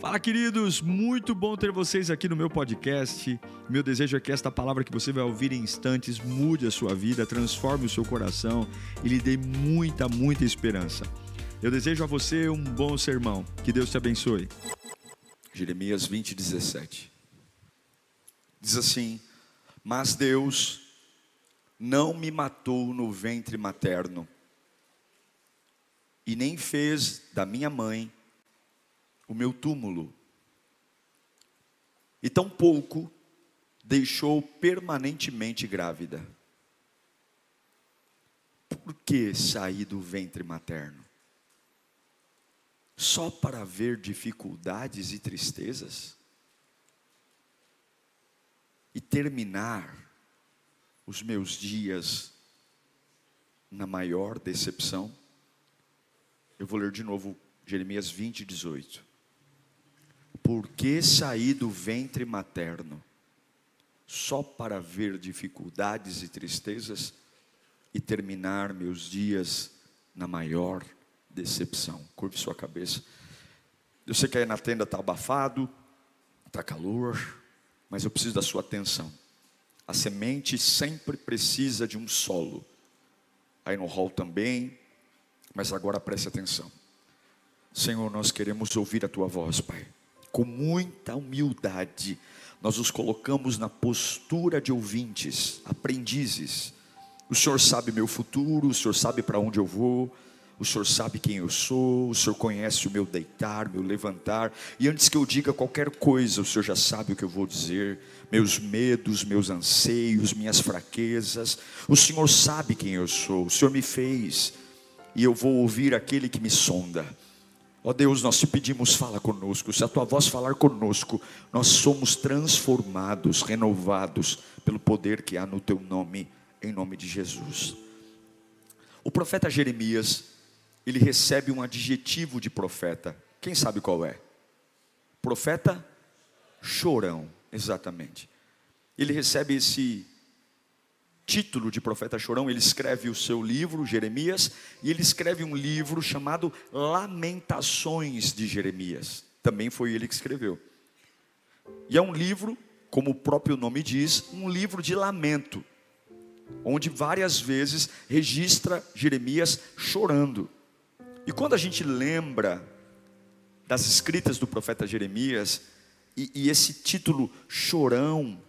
Fala, queridos! Muito bom ter vocês aqui no meu podcast. Meu desejo é que esta palavra que você vai ouvir em instantes mude a sua vida, transforme o seu coração e lhe dê muita, muita esperança. Eu desejo a você um bom sermão. Que Deus te abençoe. Jeremias 20, 17. Diz assim: Mas Deus não me matou no ventre materno, e nem fez da minha mãe o meu túmulo, e tampouco deixou permanentemente grávida. Por que saí do ventre materno? Só para ver dificuldades e tristezas? E terminar os meus dias na maior decepção? Eu vou ler de novo Jeremias 20, 18. Por que saí do ventre materno? Só para ver dificuldades e tristezas e terminar meus dias na maior decepção. Curve sua cabeça. Eu sei que aí na tenda está abafado, está calor, mas eu preciso da sua atenção. A semente sempre precisa de um solo. Aí no hall também, mas agora preste atenção. Senhor, nós queremos ouvir a tua voz, Pai com muita humildade, nós nos colocamos na postura de ouvintes, aprendizes. O Senhor sabe meu futuro, o Senhor sabe para onde eu vou, o Senhor sabe quem eu sou, o Senhor conhece o meu deitar, meu levantar, e antes que eu diga qualquer coisa, o Senhor já sabe o que eu vou dizer, meus medos, meus anseios, minhas fraquezas. O Senhor sabe quem eu sou, o Senhor me fez, e eu vou ouvir aquele que me sonda. Ó Deus, nós te pedimos, fala conosco. Se a tua voz falar conosco, nós somos transformados, renovados pelo poder que há no teu nome, em nome de Jesus. O profeta Jeremias, ele recebe um adjetivo de profeta. Quem sabe qual é? Profeta chorão, exatamente. Ele recebe esse título de profeta chorão, ele escreve o seu livro, Jeremias, e ele escreve um livro chamado Lamentações de Jeremias. Também foi ele que escreveu. E é um livro, como o próprio nome diz, um livro de lamento, onde várias vezes registra Jeremias chorando. E quando a gente lembra das escritas do profeta Jeremias, e, e esse título chorão,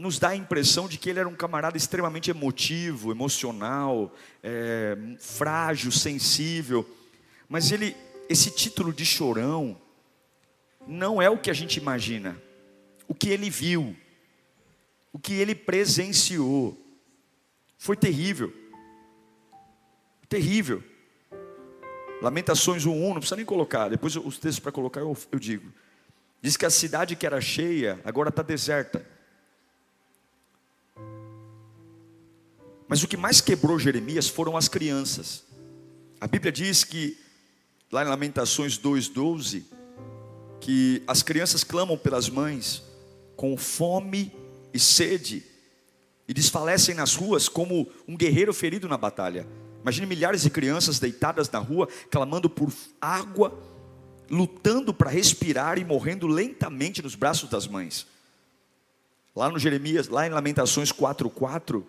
nos dá a impressão de que ele era um camarada extremamente emotivo, emocional, é, frágil, sensível. Mas ele, esse título de chorão, não é o que a gente imagina. O que ele viu, o que ele presenciou, foi terrível. Terrível. Lamentações 1.1, não precisa nem colocar, depois os textos para colocar eu, eu digo. Diz que a cidade que era cheia agora está deserta. Mas o que mais quebrou Jeremias foram as crianças. A Bíblia diz que, lá em Lamentações 2,12, que as crianças clamam pelas mães com fome e sede e desfalecem nas ruas como um guerreiro ferido na batalha. Imagine milhares de crianças deitadas na rua, clamando por água, lutando para respirar e morrendo lentamente nos braços das mães. Lá no Jeremias, lá em Lamentações 4:4,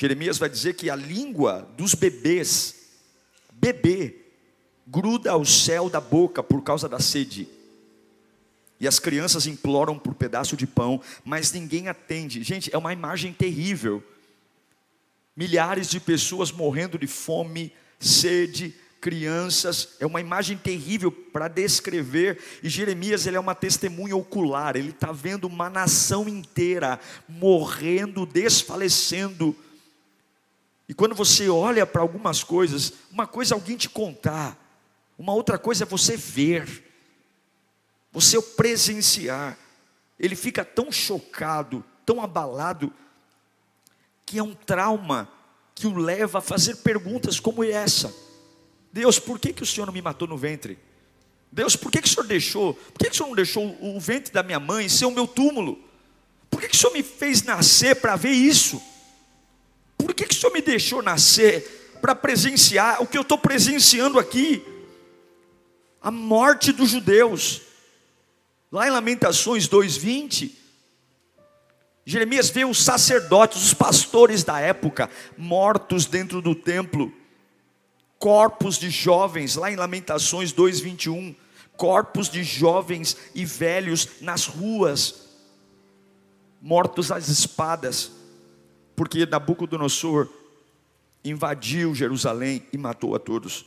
Jeremias vai dizer que a língua dos bebês, bebê, gruda ao céu da boca por causa da sede. E as crianças imploram por pedaço de pão, mas ninguém atende. Gente, é uma imagem terrível. Milhares de pessoas morrendo de fome, sede, crianças, é uma imagem terrível para descrever, e Jeremias ele é uma testemunha ocular, ele está vendo uma nação inteira morrendo, desfalecendo, e quando você olha para algumas coisas, uma coisa é alguém te contar, uma outra coisa é você ver, você presenciar. Ele fica tão chocado, tão abalado, que é um trauma que o leva a fazer perguntas como essa: Deus, por que, que o Senhor não me matou no ventre? Deus, por que, que o Senhor deixou? Por que, que o Senhor não deixou o ventre da minha mãe ser o meu túmulo? Por que, que o Senhor me fez nascer para ver isso? Que, que o Senhor me deixou nascer para presenciar o que eu estou presenciando aqui? a morte dos judeus. Lá em Lamentações 2:20, Jeremias vê os sacerdotes, os pastores da época, mortos dentro do templo, corpos de jovens, lá em Lamentações 2:21, corpos de jovens e velhos nas ruas, mortos às espadas, porque Nabucodonosor invadiu Jerusalém e matou a todos.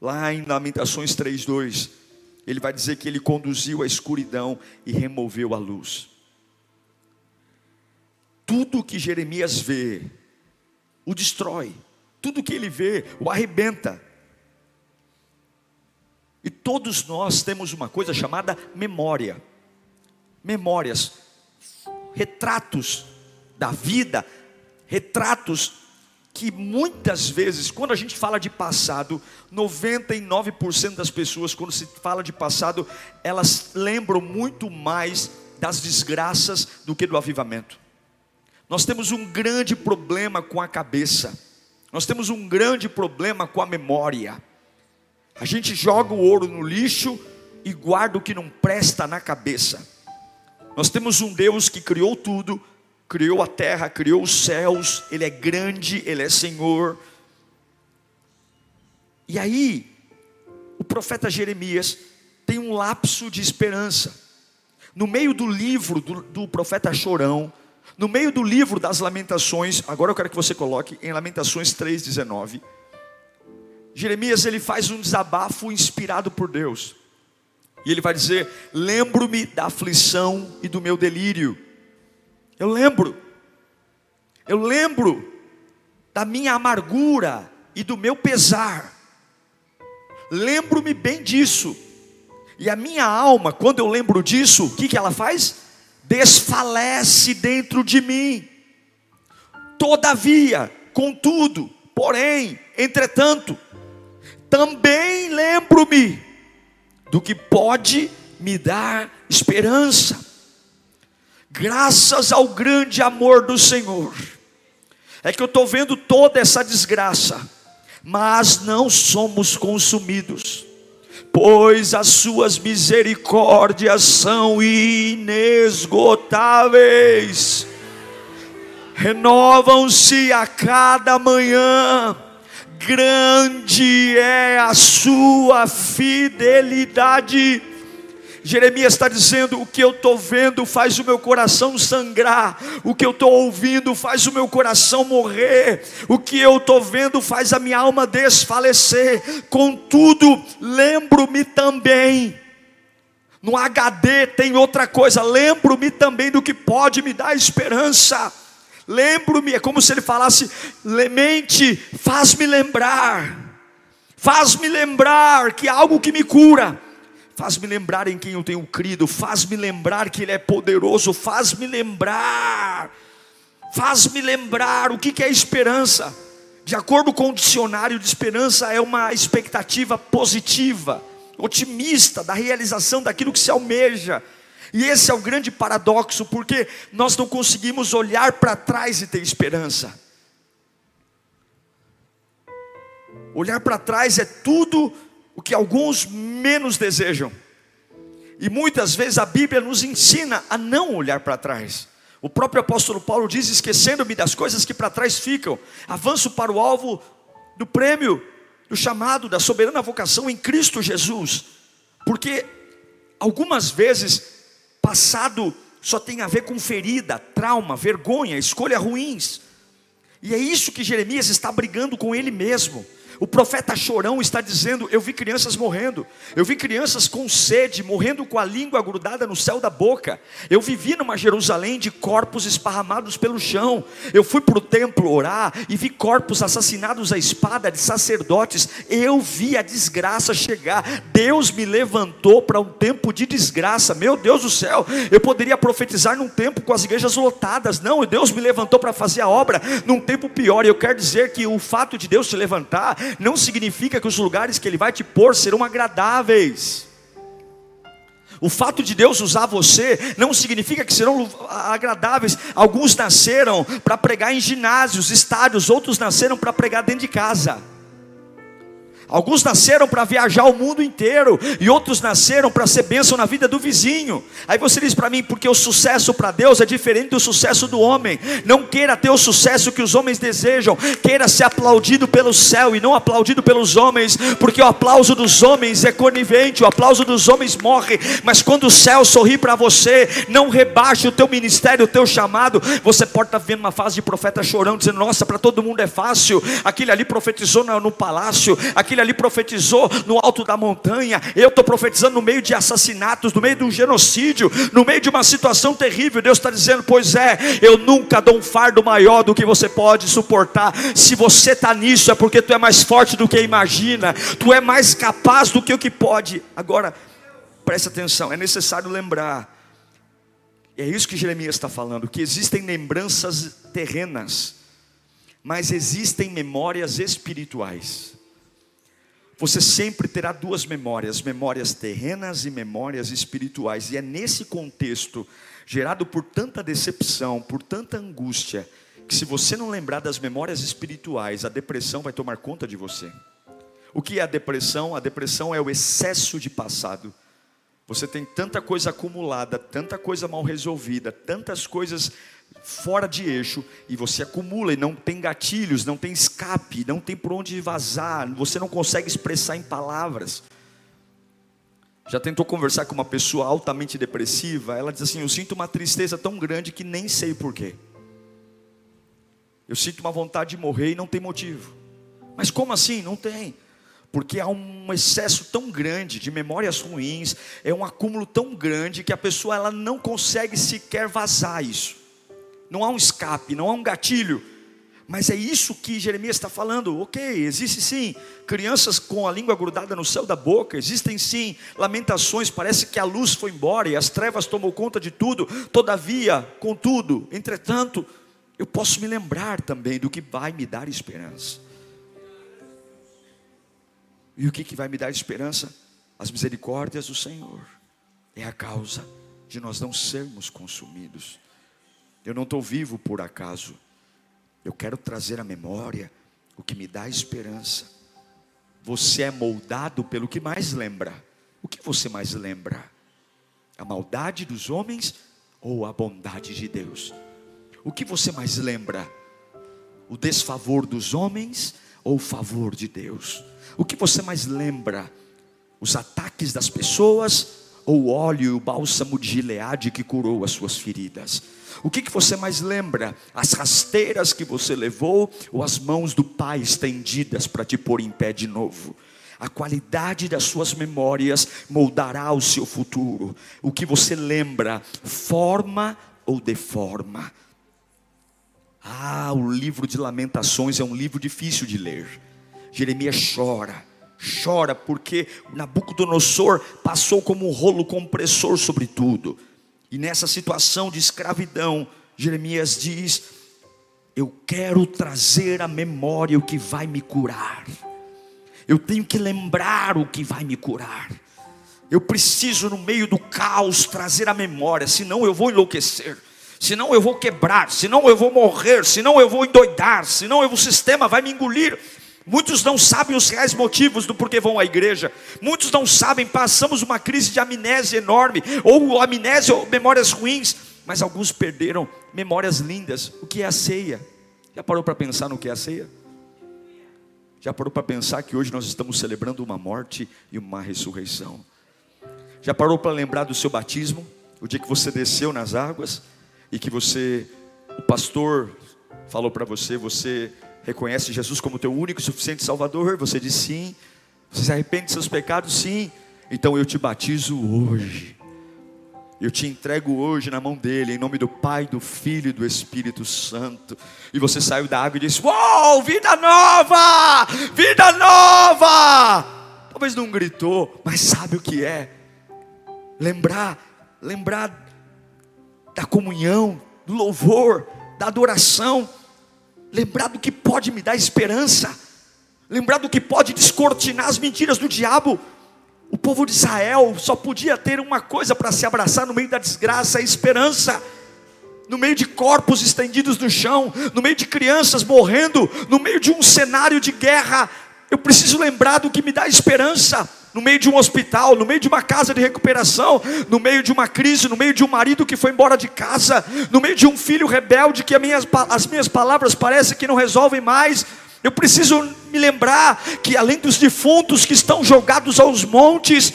Lá em Lamentações 3:2, ele vai dizer que ele conduziu a escuridão e removeu a luz. Tudo que Jeremias vê, o destrói. Tudo que ele vê, o arrebenta. E todos nós temos uma coisa chamada memória. Memórias, retratos da vida, retratos que muitas vezes, quando a gente fala de passado, 99% das pessoas, quando se fala de passado, elas lembram muito mais das desgraças do que do avivamento. Nós temos um grande problema com a cabeça, nós temos um grande problema com a memória. A gente joga o ouro no lixo e guarda o que não presta na cabeça. Nós temos um Deus que criou tudo, criou a terra, criou os céus, Ele é grande, Ele é Senhor. E aí, o profeta Jeremias tem um lapso de esperança. No meio do livro do, do profeta Chorão, no meio do livro das Lamentações, agora eu quero que você coloque em Lamentações 3,19. Jeremias ele faz um desabafo inspirado por Deus. E ele vai dizer: Lembro-me da aflição e do meu delírio eu lembro, eu lembro da minha amargura e do meu pesar. Lembro-me bem disso. E a minha alma, quando eu lembro disso, o que, que ela faz? Desfalece dentro de mim. Todavia, contudo, porém, entretanto, também lembro-me do que pode me dar esperança. Graças ao grande amor do Senhor, é que eu estou vendo toda essa desgraça, mas não somos consumidos, pois as suas misericórdias são inesgotáveis, renovam-se a cada manhã, grande é a sua fidelidade Jeremias está dizendo: o que eu estou vendo faz o meu coração sangrar, o que eu estou ouvindo faz o meu coração morrer, o que eu estou vendo faz a minha alma desfalecer. Contudo, lembro-me também. No HD tem outra coisa, lembro-me também do que pode me dar esperança. Lembro-me, é como se ele falasse: mente, faz-me lembrar, faz-me lembrar que algo que me cura, faz-me lembrar em quem eu tenho crido, faz-me lembrar que Ele é poderoso, faz-me lembrar, faz-me lembrar o que é esperança. De acordo com o dicionário de esperança, é uma expectativa positiva, otimista da realização daquilo que se almeja. E esse é o grande paradoxo, porque nós não conseguimos olhar para trás e ter esperança. Olhar para trás é tudo o que alguns menos desejam. E muitas vezes a Bíblia nos ensina a não olhar para trás. O próprio apóstolo Paulo diz: esquecendo-me das coisas que para trás ficam, avanço para o alvo do prêmio, do chamado, da soberana vocação em Cristo Jesus. Porque algumas vezes, passado só tem a ver com ferida, trauma, vergonha, escolha ruins. E é isso que Jeremias está brigando com ele mesmo. O profeta chorão está dizendo: Eu vi crianças morrendo, eu vi crianças com sede, morrendo com a língua grudada no céu da boca. Eu vivi numa Jerusalém de corpos esparramados pelo chão. Eu fui para o templo orar e vi corpos assassinados à espada de sacerdotes. Eu vi a desgraça chegar. Deus me levantou para um tempo de desgraça. Meu Deus do céu, eu poderia profetizar num tempo com as igrejas lotadas. Não, Deus me levantou para fazer a obra num tempo pior. Eu quero dizer que o fato de Deus te levantar não significa que os lugares que Ele vai te pôr serão agradáveis. O fato de Deus usar você não significa que serão agradáveis. Alguns nasceram para pregar em ginásios, estádios, outros nasceram para pregar dentro de casa. Alguns nasceram para viajar o mundo inteiro e outros nasceram para ser bênção na vida do vizinho. Aí você diz para mim, porque o sucesso para Deus é diferente do sucesso do homem. Não queira ter o sucesso que os homens desejam, queira ser aplaudido pelo céu e não aplaudido pelos homens, porque o aplauso dos homens é conivente, o aplauso dos homens morre, mas quando o céu sorri para você, não rebaixe o teu ministério, o teu chamado. Você pode estar vendo uma fase de profeta chorando, dizendo: Nossa, para todo mundo é fácil. Aquele ali profetizou no, no palácio, aquele ali profetizou no alto da montanha. Eu estou profetizando no meio de assassinatos, no meio de um genocídio, no meio de uma situação terrível. Deus está dizendo: Pois é, eu nunca dou um fardo maior do que você pode suportar. Se você está nisso, é porque tu é mais forte do que imagina, tu é mais capaz do que o que pode. Agora, preste atenção: é necessário lembrar. É isso que Jeremias está falando, que existem lembranças terrenas, mas existem memórias espirituais você sempre terá duas memórias, memórias terrenas e memórias espirituais. E é nesse contexto, gerado por tanta decepção, por tanta angústia, que se você não lembrar das memórias espirituais, a depressão vai tomar conta de você. O que é a depressão? A depressão é o excesso de passado. Você tem tanta coisa acumulada, tanta coisa mal resolvida, tantas coisas fora de eixo e você acumula e não tem gatilhos, não tem escape, não tem por onde vazar, você não consegue expressar em palavras. Já tentou conversar com uma pessoa altamente depressiva? Ela diz assim: Eu sinto uma tristeza tão grande que nem sei porquê. Eu sinto uma vontade de morrer e não tem motivo. Mas como assim? Não tem. Porque há um excesso tão grande de memórias ruins, é um acúmulo tão grande que a pessoa ela não consegue sequer vazar isso não há um escape, não há um gatilho. Mas é isso que Jeremias está falando. Ok, existe sim crianças com a língua grudada no céu da boca, existem sim lamentações, parece que a luz foi embora e as trevas tomou conta de tudo. Todavia, contudo, entretanto, eu posso me lembrar também do que vai me dar esperança. E o que, que vai me dar esperança? As misericórdias do Senhor. É a causa de nós não sermos consumidos. Eu não estou vivo por acaso. Eu quero trazer à memória o que me dá esperança. Você é moldado pelo que mais lembra. O que você mais lembra? A maldade dos homens ou a bondade de Deus? O que você mais lembra? O desfavor dos homens ou o favor de Deus? O que você mais lembra? Os ataques das pessoas ou óleo e o bálsamo de Gileade que curou as suas feridas? O que, que você mais lembra? As rasteiras que você levou ou as mãos do Pai estendidas para te pôr em pé de novo? A qualidade das suas memórias moldará o seu futuro. O que você lembra, forma ou deforma? Ah, o livro de Lamentações é um livro difícil de ler. Jeremias chora, chora porque Nabucodonosor passou como um rolo compressor sobre tudo. E nessa situação de escravidão, Jeremias diz: Eu quero trazer à memória o que vai me curar. Eu tenho que lembrar o que vai me curar. Eu preciso, no meio do caos, trazer a memória, senão eu vou enlouquecer, senão eu vou quebrar, senão eu vou morrer, senão eu vou endoidar, senão o sistema vai me engolir. Muitos não sabem os reais motivos do porquê vão à igreja. Muitos não sabem, passamos uma crise de amnésia enorme, ou amnésia ou memórias ruins, mas alguns perderam memórias lindas. O que é a ceia? Já parou para pensar no que é a ceia? Já parou para pensar que hoje nós estamos celebrando uma morte e uma ressurreição? Já parou para lembrar do seu batismo? O dia que você desceu nas águas e que você, o pastor falou para você, você reconhece Jesus como teu único e suficiente Salvador? Você diz sim. Você se arrepende de seus pecados? Sim. Então eu te batizo hoje. Eu te entrego hoje na mão dele, em nome do Pai, do Filho e do Espírito Santo. E você saiu da água e disse: Uou, vida nova! Vida nova! Talvez não gritou, mas sabe o que é? Lembrar, lembrar da comunhão, do louvor, da adoração lembrar do que pode me dar esperança, lembrar do que pode descortinar as mentiras do diabo. O povo de Israel só podia ter uma coisa para se abraçar no meio da desgraça: a esperança. No meio de corpos estendidos no chão, no meio de crianças morrendo, no meio de um cenário de guerra Eu preciso lembrar do que me dá esperança no meio de um hospital, no meio de uma casa de recuperação, no meio de uma crise, no meio de um marido que foi embora de casa, no meio de um filho rebelde que as minhas, as minhas palavras parecem que não resolvem mais. Eu preciso me lembrar que além dos defuntos que estão jogados aos montes,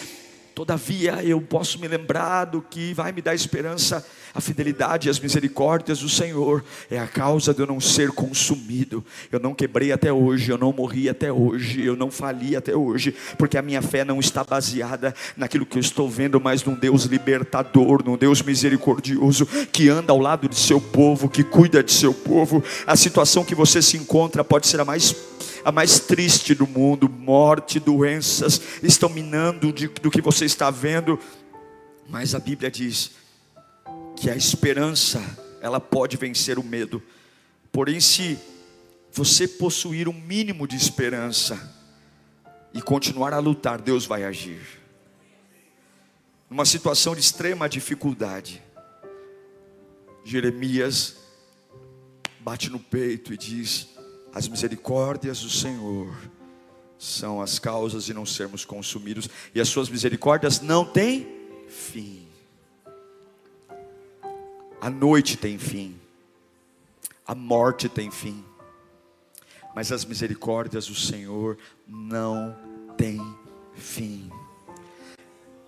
Todavia, eu posso me lembrar do que vai me dar esperança. A fidelidade e as misericórdias do Senhor é a causa de eu não ser consumido. Eu não quebrei até hoje, eu não morri até hoje, eu não fali até hoje, porque a minha fé não está baseada naquilo que eu estou vendo, mas num Deus libertador, num Deus misericordioso que anda ao lado de seu povo, que cuida de seu povo. A situação que você se encontra pode ser a mais a mais triste do mundo, morte, doenças, estão minando de, do que você está vendo. Mas a Bíblia diz que a esperança, ela pode vencer o medo. Porém, se você possuir um mínimo de esperança e continuar a lutar, Deus vai agir. Numa situação de extrema dificuldade, Jeremias bate no peito e diz: as misericórdias do Senhor são as causas de não sermos consumidos, e as suas misericórdias não têm fim. A noite tem fim, a morte tem fim, mas as misericórdias do Senhor não têm fim.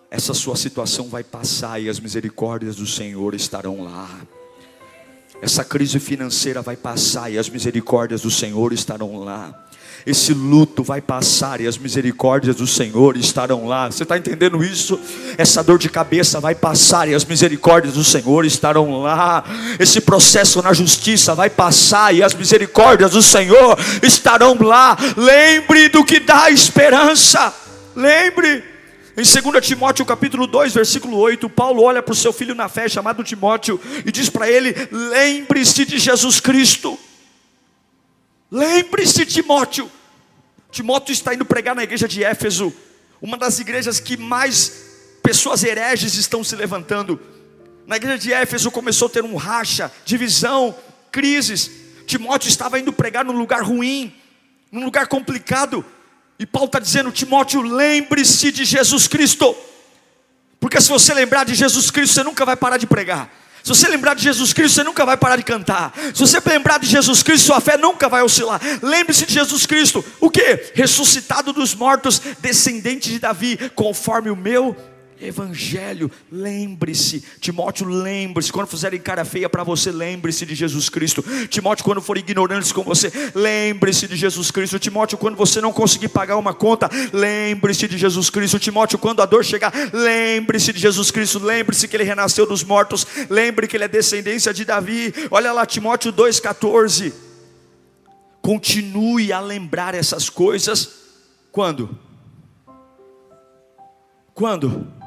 Essa sua situação vai passar e as misericórdias do Senhor estarão lá. Essa crise financeira vai passar e as misericórdias do Senhor estarão lá. Esse luto vai passar e as misericórdias do Senhor estarão lá. Você está entendendo isso? Essa dor de cabeça vai passar e as misericórdias do Senhor estarão lá. Esse processo na justiça vai passar e as misericórdias do Senhor estarão lá. Lembre do que dá esperança. Lembre. Em 2 Timóteo capítulo 2, versículo 8, Paulo olha para o seu filho na fé, chamado Timóteo, e diz para ele: lembre-se de Jesus Cristo. Lembre-se, Timóteo. Timóteo está indo pregar na igreja de Éfeso, uma das igrejas que mais pessoas hereges estão se levantando. Na igreja de Éfeso começou a ter um racha, divisão, crises. Timóteo estava indo pregar num lugar ruim, num lugar complicado. E Paulo está dizendo, Timóteo, lembre-se de Jesus Cristo. Porque se você lembrar de Jesus Cristo, você nunca vai parar de pregar. Se você lembrar de Jesus Cristo, você nunca vai parar de cantar. Se você lembrar de Jesus Cristo, sua fé nunca vai oscilar. Lembre-se de Jesus Cristo, o que? Ressuscitado dos mortos, descendente de Davi, conforme o meu Evangelho, lembre-se, Timóteo, lembre-se, quando fizerem cara feia para você, lembre-se de Jesus Cristo. Timóteo, quando for ignorantes com você, lembre-se de Jesus Cristo. Timóteo, quando você não conseguir pagar uma conta, lembre-se de Jesus Cristo. Timóteo, quando a dor chegar, lembre-se de Jesus Cristo. Lembre-se que ele renasceu dos mortos. Lembre que ele é descendência de Davi. Olha lá, Timóteo 2,14. Continue a lembrar essas coisas. Quando? Quando?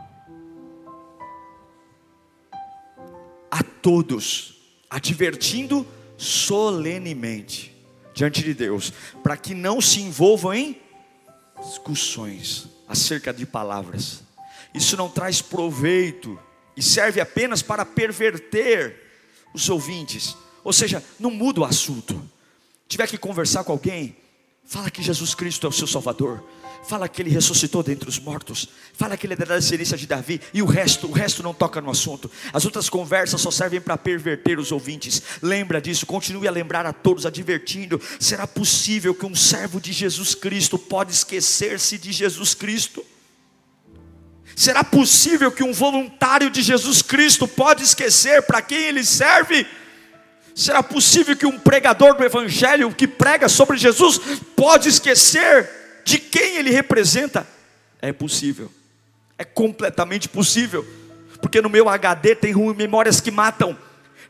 Todos, advertindo solenemente diante de Deus, para que não se envolvam em discussões acerca de palavras. Isso não traz proveito e serve apenas para perverter os ouvintes. Ou seja, não muda o assunto. Tiver que conversar com alguém, fala que Jesus Cristo é o seu Salvador fala que ele ressuscitou dentre os mortos, fala que ele é da descendência de Davi, e o resto, o resto não toca no assunto. As outras conversas só servem para perverter os ouvintes. Lembra disso, continue a lembrar a todos, advertindo: será possível que um servo de Jesus Cristo pode esquecer-se de Jesus Cristo? Será possível que um voluntário de Jesus Cristo pode esquecer para quem ele serve? Será possível que um pregador do Evangelho que prega sobre Jesus pode esquecer de quem ele representa, é possível, é completamente possível, porque no meu HD tem memórias que matam,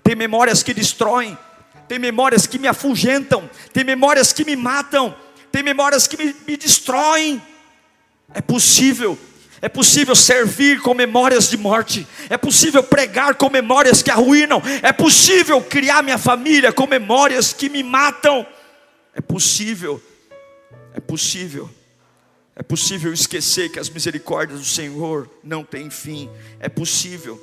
tem memórias que destroem, tem memórias que me afugentam, tem memórias que me matam, tem memórias que me, me destroem. É possível, é possível servir com memórias de morte, é possível pregar com memórias que arruinam, é possível criar minha família com memórias que me matam, é possível é possível. É possível esquecer que as misericórdias do Senhor não têm fim. É possível.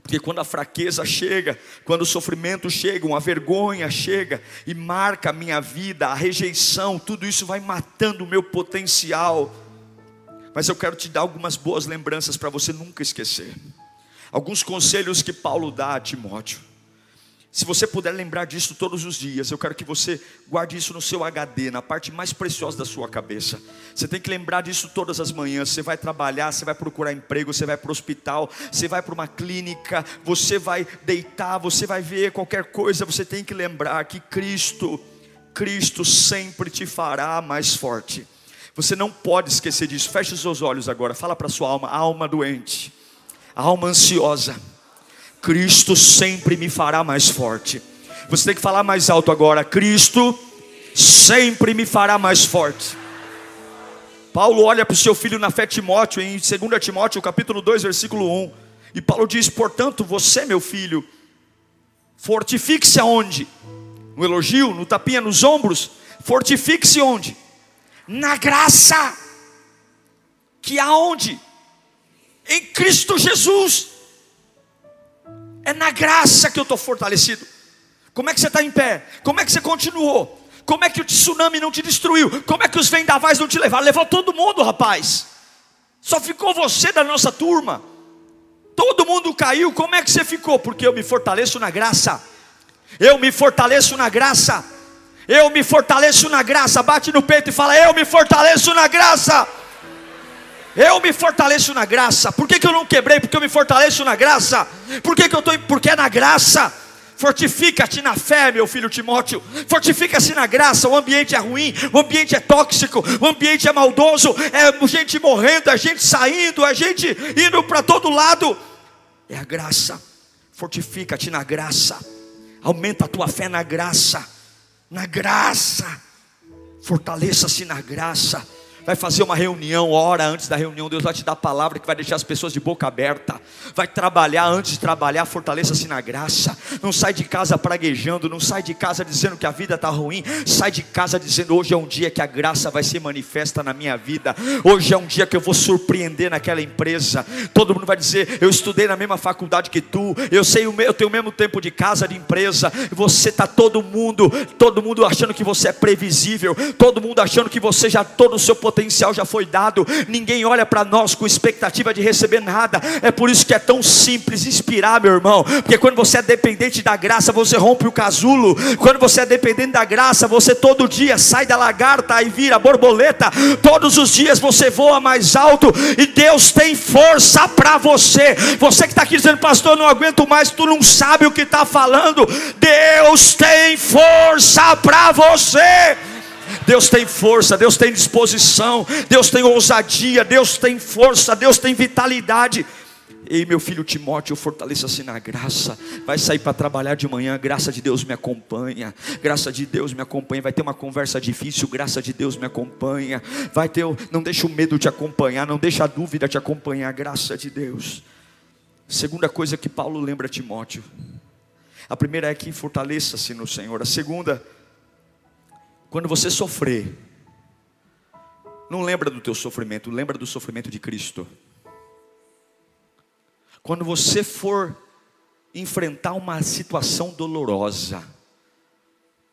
Porque quando a fraqueza chega, quando o sofrimento chega, uma vergonha chega e marca a minha vida, a rejeição, tudo isso vai matando o meu potencial. Mas eu quero te dar algumas boas lembranças para você nunca esquecer. Alguns conselhos que Paulo dá a Timóteo. Se você puder lembrar disso todos os dias, eu quero que você guarde isso no seu HD, na parte mais preciosa da sua cabeça. Você tem que lembrar disso todas as manhãs. Você vai trabalhar, você vai procurar emprego, você vai para o hospital, você vai para uma clínica, você vai deitar, você vai ver qualquer coisa. Você tem que lembrar que Cristo, Cristo sempre te fará mais forte. Você não pode esquecer disso. Feche os seus olhos agora. Fala para sua alma, alma doente, alma ansiosa Cristo sempre me fará mais forte. Você tem que falar mais alto agora. Cristo sempre me fará mais forte. Paulo olha para o seu filho na fé Timóteo, em 2 Timóteo, capítulo 2, versículo 1. E Paulo diz: Portanto, você, meu filho, fortifique-se aonde? No elogio, no tapinha nos ombros. Fortifique-se onde? Na graça. Que aonde? Em Cristo Jesus. É na graça que eu estou fortalecido. Como é que você está em pé? Como é que você continuou? Como é que o tsunami não te destruiu? Como é que os vendavais não te levaram? Levou todo mundo, rapaz. Só ficou você da nossa turma. Todo mundo caiu. Como é que você ficou? Porque eu me fortaleço na graça. Eu me fortaleço na graça. Eu me fortaleço na graça. Bate no peito e fala: Eu me fortaleço na graça. Eu me fortaleço na graça. Por que, que eu não quebrei? Porque eu me fortaleço na graça. Por que, que eu estou? Porque é na graça. Fortifica-te na fé, meu filho Timóteo. Fortifica-se na graça. O ambiente é ruim, o ambiente é tóxico, o ambiente é maldoso. É gente morrendo, é gente saindo, é gente indo para todo lado. É a graça. Fortifica-te na graça. Aumenta a tua fé na graça. Na graça. Fortaleça-se na graça vai fazer uma reunião, hora antes da reunião, Deus vai te dar a palavra que vai deixar as pessoas de boca aberta. Vai trabalhar antes de trabalhar, fortaleça-se na graça. Não sai de casa praguejando, não sai de casa dizendo que a vida está ruim. Sai de casa dizendo: hoje é um dia que a graça vai ser manifesta na minha vida. Hoje é um dia que eu vou surpreender naquela empresa. Todo mundo vai dizer: eu estudei na mesma faculdade que tu, eu sei eu tenho o mesmo tempo de casa, de empresa. Você está todo mundo, todo mundo achando que você é previsível, todo mundo achando que você já todo o seu potencial potencial já foi dado, ninguém olha para nós com expectativa de receber nada. É por isso que é tão simples inspirar, meu irmão, porque quando você é dependente da graça, você rompe o casulo. Quando você é dependente da graça, você todo dia sai da lagarta e vira borboleta. Todos os dias você voa mais alto e Deus tem força para você. Você que está aqui dizendo, pastor, não aguento mais, tu não sabe o que está falando. Deus tem força para você. Deus tem força, Deus tem disposição, Deus tem ousadia, Deus tem força, Deus tem vitalidade. Ei, meu filho Timóteo, fortaleça-se na graça. Vai sair para trabalhar de manhã, graça de Deus me acompanha. Graça de Deus me acompanha. Vai ter uma conversa difícil, graça de Deus me acompanha. Vai ter, não deixa o medo te acompanhar, não deixa a dúvida te acompanhar, graça de Deus. Segunda coisa que Paulo lembra a Timóteo. A primeira é que fortaleça-se no Senhor. A segunda quando você sofrer, não lembra do teu sofrimento, lembra do sofrimento de Cristo. Quando você for enfrentar uma situação dolorosa,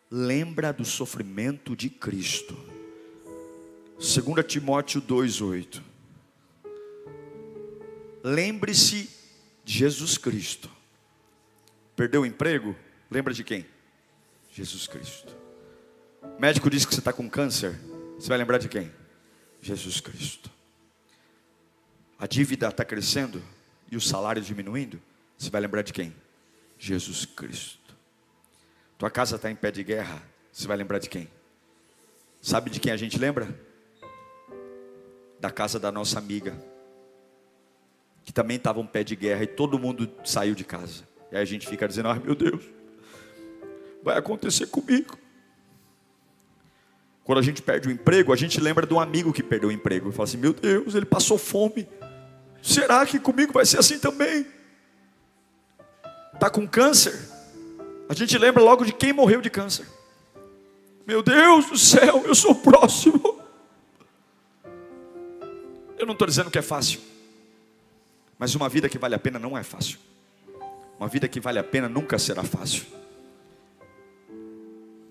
lembra do sofrimento de Cristo. 2 Timóteo 2:8. Lembre-se de Jesus Cristo. Perdeu o emprego? Lembra de quem? Jesus Cristo. O médico diz que você está com câncer. Você vai lembrar de quem? Jesus Cristo. A dívida está crescendo e o salário diminuindo. Você vai lembrar de quem? Jesus Cristo. Tua casa está em pé de guerra. Você vai lembrar de quem? Sabe de quem a gente lembra? Da casa da nossa amiga, que também estava um pé de guerra e todo mundo saiu de casa. E aí a gente fica dizendo: ai meu Deus, vai acontecer comigo. Quando a gente perde o emprego, a gente lembra de um amigo que perdeu o emprego. E fala assim: Meu Deus, ele passou fome. Será que comigo vai ser assim também? Está com câncer? A gente lembra logo de quem morreu de câncer. Meu Deus do céu, eu sou próximo. Eu não estou dizendo que é fácil, mas uma vida que vale a pena não é fácil. Uma vida que vale a pena nunca será fácil.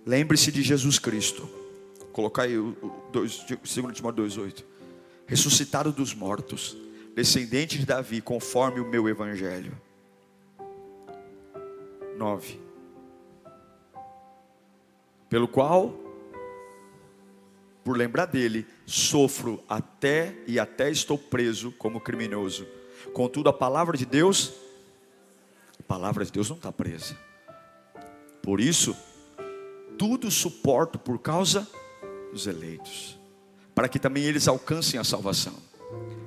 Lembre-se de Jesus Cristo. Colocar aí o 2 Timóteo 2,8. Ressuscitado dos mortos, descendente de Davi, conforme o meu evangelho. 9. Pelo qual, por lembrar dele, sofro até e até estou preso como criminoso. Contudo, a palavra de Deus, a palavra de Deus não está presa. Por isso, tudo suporto por causa dos eleitos, para que também eles alcancem a salvação,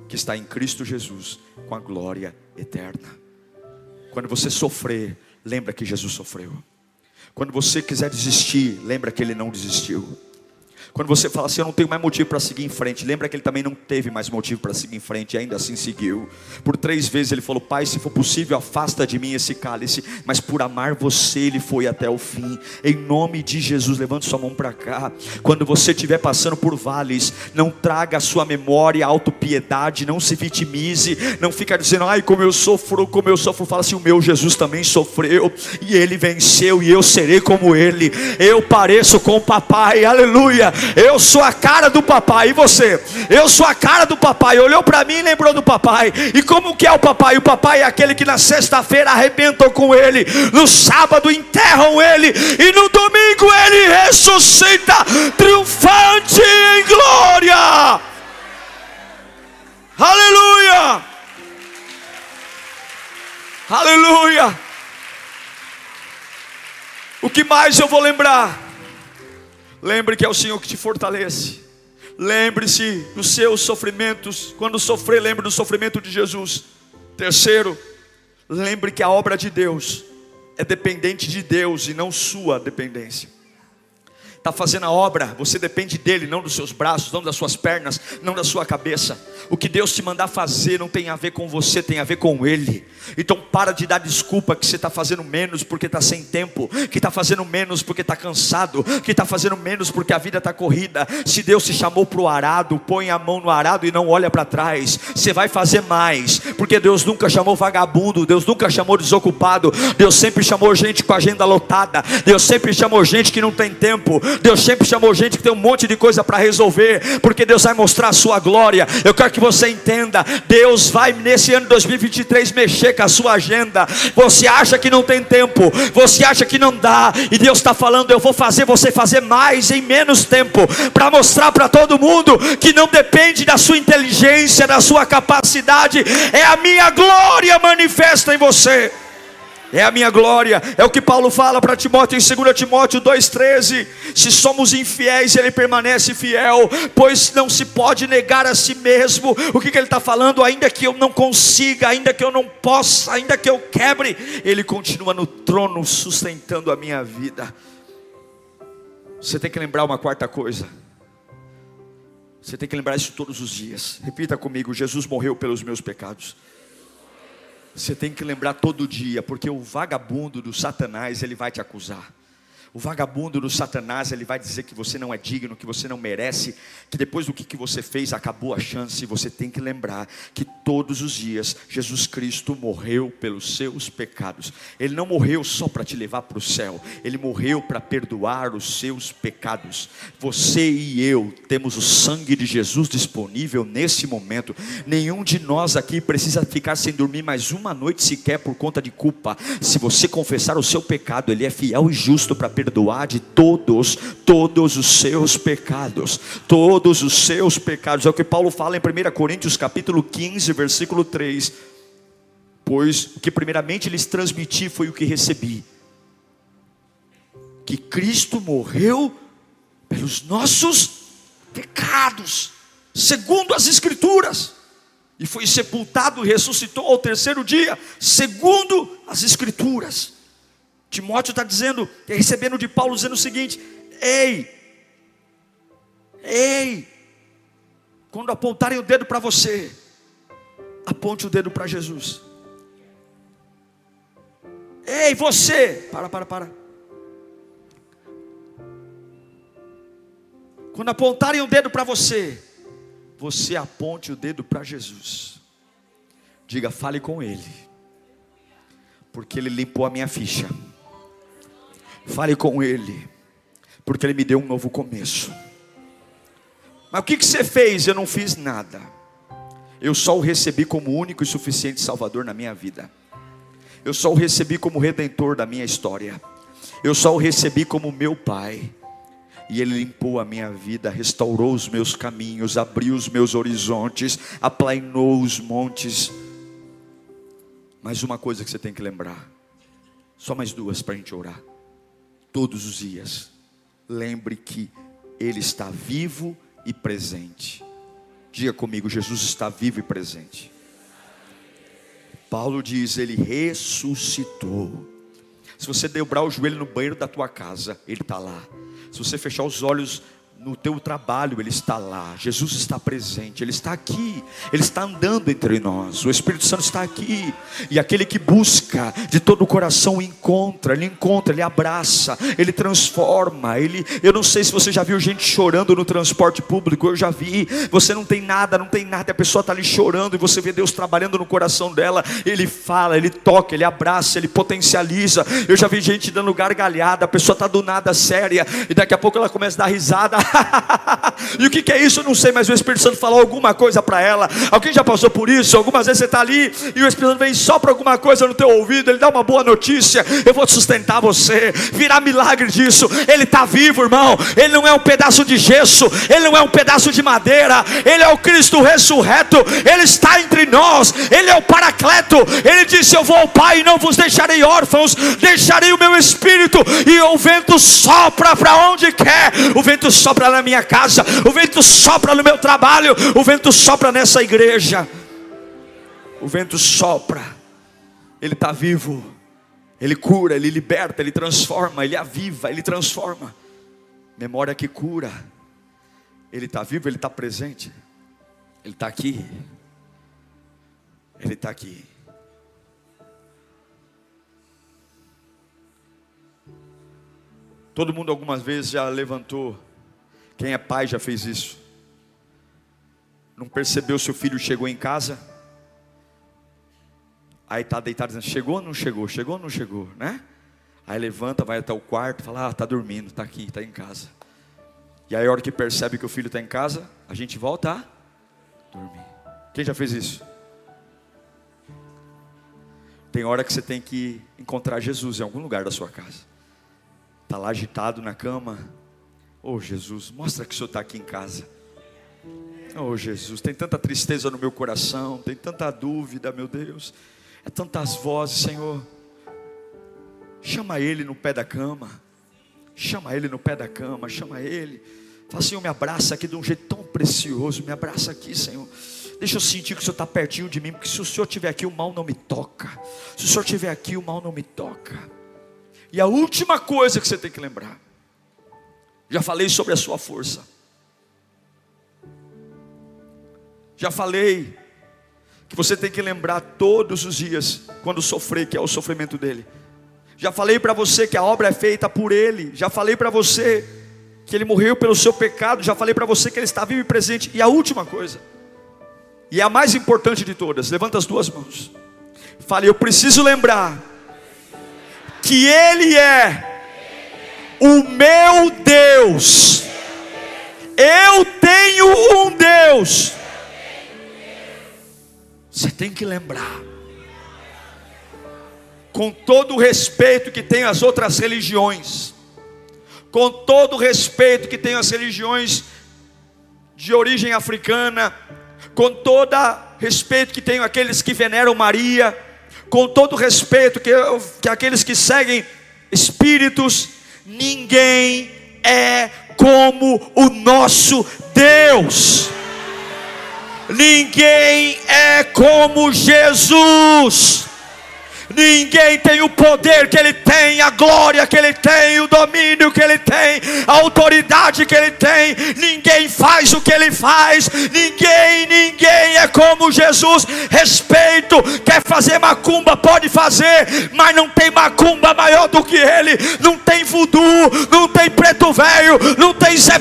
que está em Cristo Jesus, com a glória eterna. Quando você sofrer, lembra que Jesus sofreu. Quando você quiser desistir, lembra que ele não desistiu. Quando você fala assim, eu não tenho mais motivo para seguir em frente, lembra que ele também não teve mais motivo para seguir em frente e ainda assim seguiu. Por três vezes ele falou: Pai, se for possível, afasta de mim esse cálice, mas por amar você, ele foi até o fim. Em nome de Jesus, levante sua mão para cá. Quando você estiver passando por vales, não traga a sua memória autopiedade, não se vitimize, não fica dizendo, ai, como eu sofro, como eu sofro. Fala assim: o meu Jesus também sofreu e ele venceu, e eu serei como ele. Eu pareço com o papai, aleluia. Eu sou a cara do papai. E você? Eu sou a cara do papai. Olhou para mim e lembrou do papai. E como que é o papai? O papai é aquele que na sexta-feira arrebentam com ele, no sábado enterram ele e no domingo ele ressuscita triunfante em glória. Aleluia! Aleluia! O que mais eu vou lembrar? Lembre que é o Senhor que te fortalece. Lembre-se dos seus sofrimentos. Quando sofrer, lembre do sofrimento de Jesus. Terceiro, lembre que a obra de Deus é dependente de Deus e não sua dependência está fazendo a obra, você depende dele, não dos seus braços, não das suas pernas, não da sua cabeça. O que Deus te mandar fazer não tem a ver com você, tem a ver com Ele. Então para de dar desculpa que você está fazendo menos porque está sem tempo, que está fazendo menos porque está cansado, que está fazendo menos porque a vida está corrida. Se Deus te chamou para o arado, põe a mão no arado e não olha para trás. Você vai fazer mais, porque Deus nunca chamou vagabundo, Deus nunca chamou desocupado, Deus sempre chamou gente com agenda lotada, Deus sempre chamou gente que não tem tempo, Deus sempre chamou gente que tem um monte de coisa para resolver, porque Deus vai mostrar a sua glória. Eu quero que você entenda: Deus vai nesse ano 2023 mexer com a sua agenda. Você acha que não tem tempo, você acha que não dá, e Deus está falando: Eu vou fazer você fazer mais em menos tempo, para mostrar para todo mundo que não depende da sua inteligência, da sua capacidade, é a minha glória manifesta em você é a minha glória, é o que Paulo fala para Timóteo em 2 Timóteo 2,13: se somos infiéis, ele permanece fiel, pois não se pode negar a si mesmo. O que, que ele está falando? Ainda que eu não consiga, ainda que eu não possa, ainda que eu quebre, ele continua no trono sustentando a minha vida. Você tem que lembrar uma quarta coisa. Você tem que lembrar isso todos os dias. Repita comigo: Jesus morreu pelos meus pecados. Você tem que lembrar todo dia, porque o vagabundo do Satanás, ele vai te acusar. O vagabundo do Satanás, ele vai dizer que você não é digno, que você não merece, que depois do que, você fez acabou a chance. Você tem que lembrar que todos os dias Jesus Cristo morreu pelos seus pecados. Ele não morreu só para te levar para o céu, ele morreu para perdoar os seus pecados. Você e eu temos o sangue de Jesus disponível nesse momento. Nenhum de nós aqui precisa ficar sem dormir mais uma noite sequer por conta de culpa. Se você confessar o seu pecado, ele é fiel e justo para perdoar de todos, todos os seus pecados, todos os seus pecados. É o que Paulo fala em 1 Coríntios capítulo 15, versículo 3. Pois o que primeiramente lhes transmiti foi o que recebi. Que Cristo morreu pelos nossos pecados, segundo as Escrituras, e foi sepultado e ressuscitou ao terceiro dia, segundo as Escrituras. Timóteo está dizendo, tá recebendo de Paulo, dizendo o seguinte: ei, ei, quando apontarem o dedo para você, aponte o dedo para Jesus. Ei, você, para, para, para. Quando apontarem o dedo para você, você aponte o dedo para Jesus. Diga, fale com Ele porque Ele limpou a minha ficha. Fale com Ele, porque Ele me deu um novo começo. Mas o que, que você fez? Eu não fiz nada. Eu só o recebi como único e suficiente Salvador na minha vida. Eu só o recebi como redentor da minha história. Eu só o recebi como meu Pai. E Ele limpou a minha vida, restaurou os meus caminhos, abriu os meus horizontes, aplainou os montes. Mais uma coisa que você tem que lembrar. Só mais duas para a gente orar. Todos os dias. Lembre que Ele está vivo e presente. Diga comigo, Jesus está vivo e presente. Paulo diz, ele ressuscitou. Se você dobrar o joelho no banheiro da tua casa, ele está lá. Se você fechar os olhos no teu trabalho, Ele está lá, Jesus está presente, Ele está aqui, Ele está andando entre nós, o Espírito Santo está aqui, e aquele que busca de todo o coração encontra, Ele encontra, Ele abraça, Ele transforma, Ele, eu não sei se você já viu gente chorando no transporte público, eu já vi, você não tem nada, não tem nada, a pessoa está ali chorando, e você vê Deus trabalhando no coração dela, Ele fala, Ele toca, Ele abraça, Ele potencializa, eu já vi gente dando gargalhada, a pessoa está do nada séria, e daqui a pouco ela começa a dar risada, e o que, que, é isso? Eu não sei, mas o Espírito Santo falou alguma coisa para ela. Alguém já passou por isso? Algumas vezes você está ali e o Espírito Santo vem só para alguma coisa no teu ouvido, ele dá uma boa notícia. Eu vou sustentar você, virá milagre disso. Ele está vivo, irmão. Ele não é um pedaço de gesso, ele não é um pedaço de madeira, ele é o Cristo ressurreto, ele está entre nós, ele é o Paracleto. Ele disse: Eu vou ao Pai e não vos deixarei órfãos, deixarei o meu espírito, e o vento sopra para onde quer, o vento sopra sopra na minha casa, o vento sopra no meu trabalho, o vento sopra nessa igreja. O vento sopra, ele está vivo, ele cura, ele liberta, ele transforma, ele aviva, ele transforma. Memória que cura, ele está vivo, ele está presente, ele está aqui, ele está aqui. Todo mundo algumas vezes já levantou quem é pai já fez isso? Não percebeu se o filho chegou em casa? Aí está deitado dizendo: chegou ou não chegou? Chegou ou não chegou? Né? Aí levanta, vai até o quarto, fala: ah, está dormindo, está aqui, está em casa. E aí, a hora que percebe que o filho está em casa, a gente volta a dormir. Quem já fez isso? Tem hora que você tem que encontrar Jesus em algum lugar da sua casa. Está lá agitado na cama, Oh Jesus, mostra que o Senhor está aqui em casa. Oh Jesus, tem tanta tristeza no meu coração, tem tanta dúvida, meu Deus, é tantas vozes, Senhor. Chama Ele no pé da cama, chama Ele no pé da cama, chama Ele. Fala, Senhor, me abraça aqui de um jeito tão precioso, me abraça aqui, Senhor. Deixa eu sentir que o Senhor está pertinho de mim, porque se o Senhor estiver aqui, o mal não me toca. Se o Senhor estiver aqui, o mal não me toca. E a última coisa que você tem que lembrar já falei sobre a sua força. Já falei que você tem que lembrar todos os dias quando sofrer, que é o sofrimento dele. Já falei para você que a obra é feita por ele. Já falei para você que ele morreu pelo seu pecado. Já falei para você que ele está vivo e presente. E a última coisa, e a mais importante de todas, levanta as duas mãos. Fale, eu preciso lembrar que ele é o meu Deus. Eu tenho um Deus. Você tem que lembrar. Com todo o respeito que tem as outras religiões, com todo o respeito que tem as religiões de origem africana, com todo respeito que tem aqueles que veneram Maria, com todo respeito que, que aqueles que seguem espíritos, ninguém é como o nosso Deus. Ninguém é como Jesus. Ninguém tem o poder que ele tem, a glória que ele tem, o domínio que ele tem, a autoridade que ele tem. Ninguém faz o que ele faz. Ninguém, ninguém é como Jesus. Respeito, quer fazer macumba, pode fazer, mas não tem macumba maior do que ele. Não tem voodoo, não tem preto velho, não tem Zé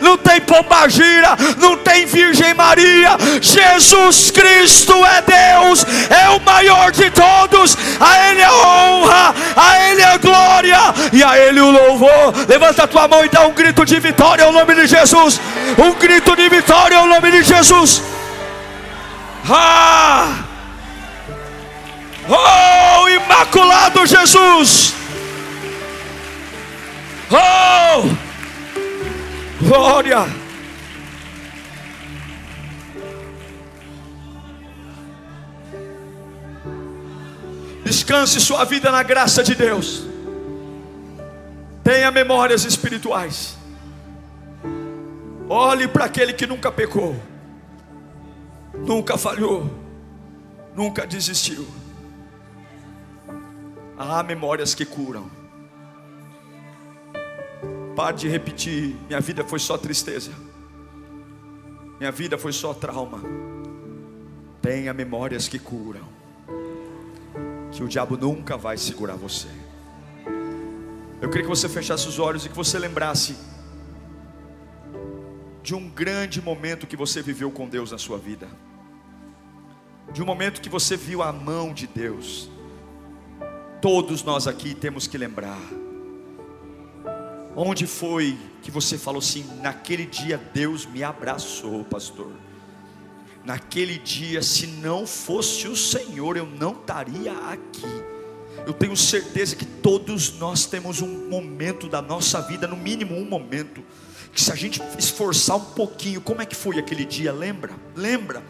não tem pombagira, não tem Virgem Maria. Jesus Cristo é Deus, é o maior de todos. A Ele a honra, a Ele a glória e a Ele o louvor. Levanta a tua mão e dá um grito de vitória ao nome de Jesus. Um grito de vitória ao nome de Jesus. Ah! Oh, Imaculado Jesus! Oh! Glória! Descanse sua vida na graça de Deus. Tenha memórias espirituais. Olhe para aquele que nunca pecou, nunca falhou, nunca desistiu. Há memórias que curam. Pare de repetir: minha vida foi só tristeza, minha vida foi só trauma. Tenha memórias que curam, que o diabo nunca vai segurar você. Eu queria que você fechasse os olhos e que você lembrasse de um grande momento que você viveu com Deus na sua vida, de um momento que você viu a mão de Deus. Todos nós aqui temos que lembrar. Onde foi que você falou assim: naquele dia Deus me abraçou, pastor? Naquele dia, se não fosse o Senhor, eu não estaria aqui. Eu tenho certeza que todos nós temos um momento da nossa vida, no mínimo um momento, que se a gente esforçar um pouquinho, como é que foi aquele dia? Lembra? Lembra?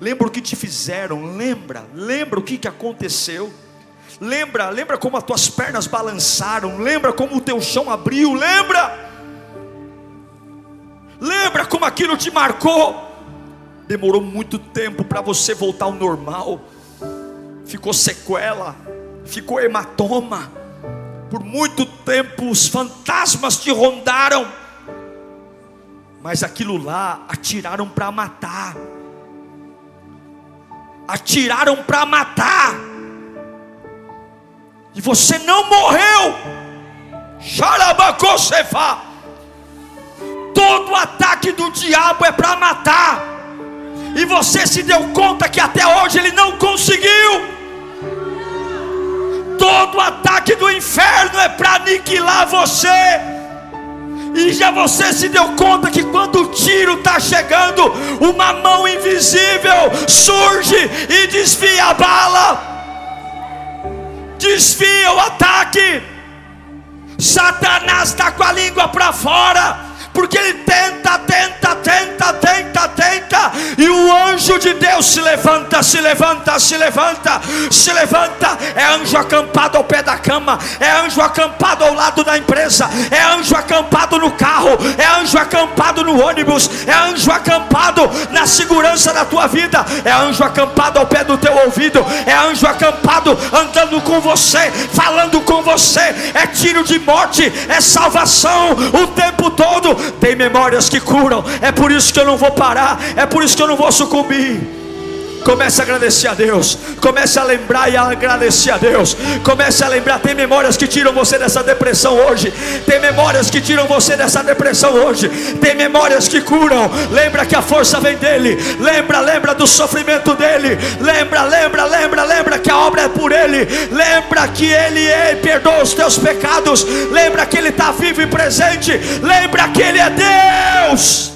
Lembra o que te fizeram? Lembra? Lembra o que, que aconteceu? Lembra, lembra como as tuas pernas balançaram, lembra como o teu chão abriu, lembra? Lembra como aquilo te marcou? Demorou muito tempo para você voltar ao normal. Ficou sequela, ficou hematoma. Por muito tempo os fantasmas te rondaram. Mas aquilo lá atiraram para matar. Atiraram para matar e você não morreu. Xarabacocefa. Todo ataque do diabo é para matar. E você se deu conta que até hoje ele não conseguiu. Todo ataque do inferno é para aniquilar você. E já você se deu conta que quando o tiro está chegando, uma mão invisível surge e desvia a bala desvia o ataque. Satanás está com a língua para fora, porque ele tenta, tenta, tenta, tenta, tenta, e o anjo de Deus se levanta, se levanta, se levanta, se levanta. É anjo acampado ao pé da cama, é anjo acampado ao lado da empresa, é anjo acampado no carro, é anjo acampado no ônibus, é anjo acampado na segurança da tua vida, é anjo acampado ao pé do teu ouvido, é anjo acampado andando com você, falando com você, é tiro de morte, é salvação o tempo todo. Tem memórias que curam, é por isso que eu não vou parar, é por isso que eu não vou sucumbir. Comece a agradecer a Deus. Comece a lembrar e a agradecer a Deus. Comece a lembrar. Tem memórias que tiram você dessa depressão hoje. Tem memórias que tiram você dessa depressão hoje. Tem memórias que curam. Lembra que a força vem dele. Lembra, lembra do sofrimento dele. Lembra, lembra, lembra, lembra que a obra é por ele. Lembra que ele, ele perdoa os teus pecados. Lembra que ele está vivo e presente. Lembra que ele é Deus.